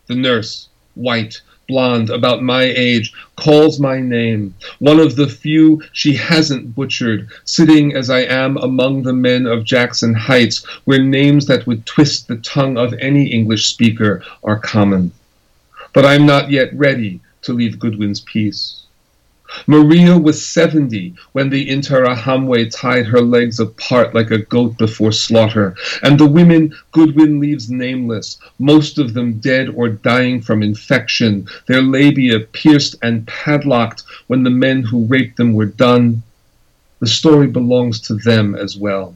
the nurse, white, blonde, about my age, calls my name, one of the few she hasn't butchered, sitting as I am among the men of Jackson Heights, where names that would twist the tongue of any English speaker are common. But I'm not yet ready to leave Goodwin's peace. Maria was seventy when the Interahamwe tied her legs apart like a goat before slaughter, and the women Goodwin leaves nameless, most of them dead or dying from infection, their labia pierced and padlocked when the men who raped them were done. The story belongs to them as well.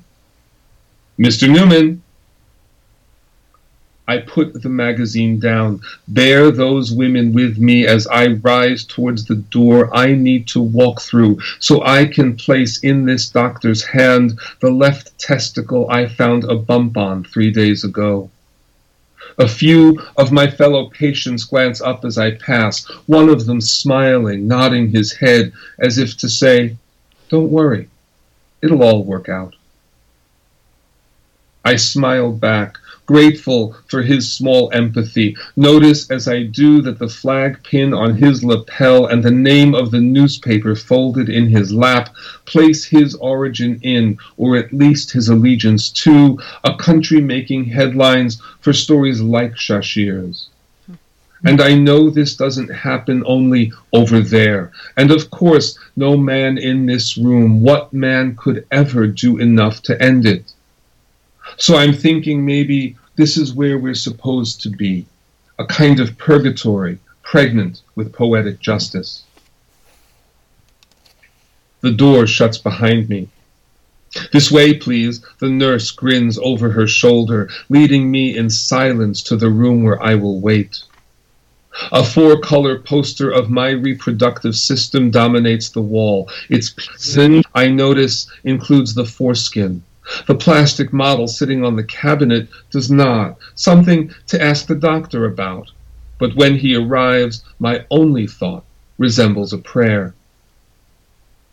Mr. Newman, I put the magazine down. Bear those women with me as I rise towards the door I need to walk through so I can place in this doctor's hand the left testicle I found a bump on three days ago. A few of my fellow patients glance up as I pass, one of them smiling, nodding his head as if to say, Don't worry, it'll all work out. I smile back grateful for his small empathy. Notice as I do that the flag pin on his lapel and the name of the newspaper folded in his lap place his origin in, or at least his allegiance to, a country making headlines for stories like Shashir's. And I know this doesn't happen only over there. And of course, no man in this room, what man could ever do enough to end it? So I'm thinking maybe this is where we're supposed to be a kind of purgatory, pregnant with poetic justice. The door shuts behind me. This way, please, the nurse grins over her shoulder, leading me in silence to the room where I will wait. A four color poster of my reproductive system dominates the wall. Its pin I notice includes the foreskin, the plastic model sitting on the cabinet does not. Something to ask the doctor about. But when he arrives, my only thought resembles a prayer.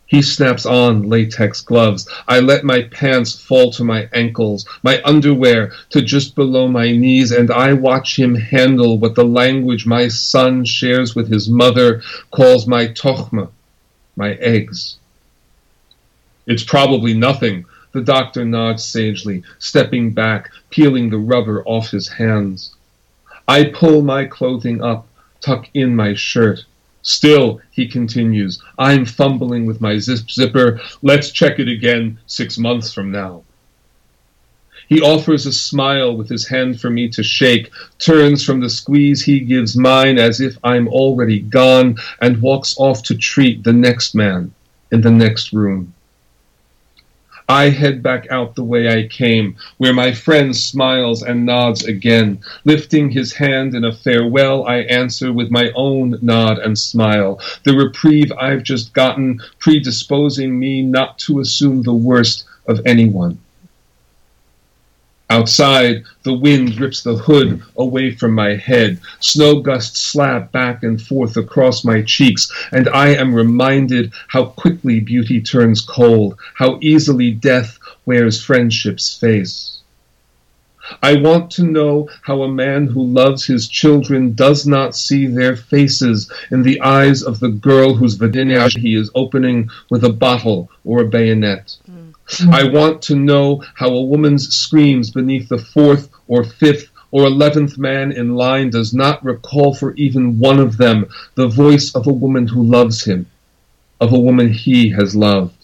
He snaps on latex gloves. I let my pants fall to my ankles, my underwear to just below my knees, and I watch him handle what the language my son shares with his mother calls my tochma, my eggs. It's probably nothing, the doctor nods sagely, stepping back, peeling the rubber off his hands. I pull my clothing up, tuck in my shirt. Still, he continues, I'm fumbling with my zip zipper. Let's check it again six months from now. He offers a smile with his hand for me to shake, turns from the squeeze he gives mine as if I'm already gone, and walks off to treat the next man in the next room. I head back out the way I came, where my friend smiles and nods again. Lifting his hand in a farewell, I answer with my own nod and smile. The reprieve I've just gotten predisposing me not to assume the worst of anyone. Outside, the wind rips the hood away from my head. Snow gusts slap back and forth across my cheeks, and I am reminded how quickly beauty turns cold, how easily death wears friendship's face. I want to know how a man who loves his children does not see their faces in the eyes of the girl whose vagina he is opening with a bottle or a bayonet. Mm. I want to know how a woman's screams beneath the fourth or fifth or eleventh man in line does not recall for even one of them the voice of a woman who loves him, of a woman he has loved.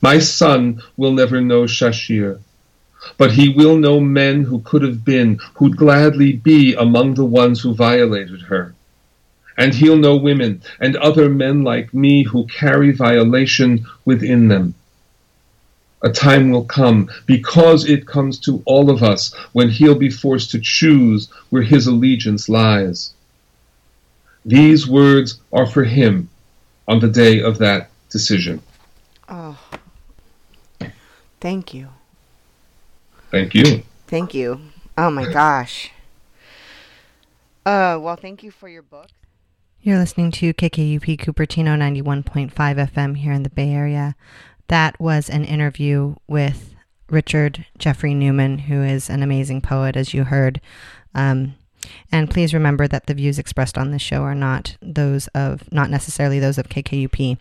My son will never know Shashir but he will know men who could have been, who'd gladly be among the ones who violated her. And he'll know women and other men like me who carry violation within them. A time will come, because it comes to all of us, when he'll be forced to choose where his allegiance lies. These words are for him on the day of that decision. Oh, thank you. Thank you. Thank you. Oh my gosh. Uh, well, thank you for your book. You're listening to KKUP Cupertino 91.5 FM here in the Bay Area. That was an interview with Richard Jeffrey Newman, who is an amazing poet, as you heard. Um, and please remember that the views expressed on this show are not those of, not necessarily those of KKUP.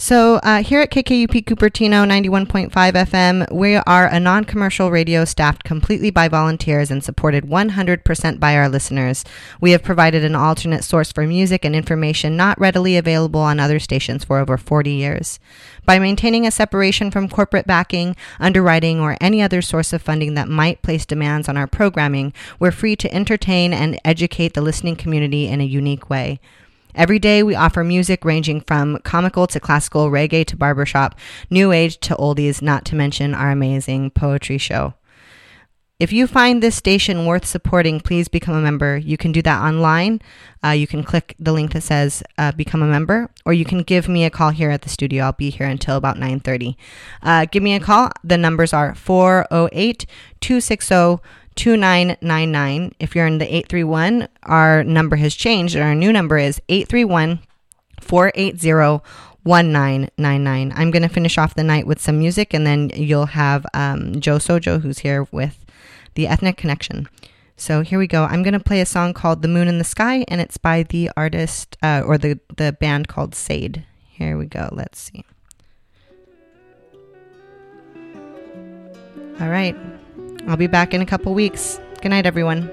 So, uh, here at KKUP Cupertino 91.5 FM, we are a non commercial radio staffed completely by volunteers and supported 100% by our listeners. We have provided an alternate source for music and information not readily available on other stations for over 40 years. By maintaining a separation from corporate backing, underwriting, or any other source of funding that might place demands on our programming, we're free to entertain and educate the listening community in a unique way. Every day we offer music ranging from comical to classical, reggae to barbershop, new age to oldies, not to mention our amazing poetry show. If you find this station worth supporting, please become a member. You can do that online. Uh, you can click the link that says uh, "Become a Member," or you can give me a call here at the studio. I'll be here until about 9:30. Uh, give me a call. The numbers are 408 260 2999. If you're in the 831, our number has changed. And our new number is 831 480 1999. I'm going to finish off the night with some music and then you'll have um, Joe Sojo, who's here with the Ethnic Connection. So here we go. I'm going to play a song called The Moon in the Sky, and it's by the artist uh, or the, the band called Sade. Here we go. Let's see. All right. I'll be back in a couple weeks. Good night, everyone.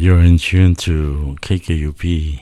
You're in tune to KKUP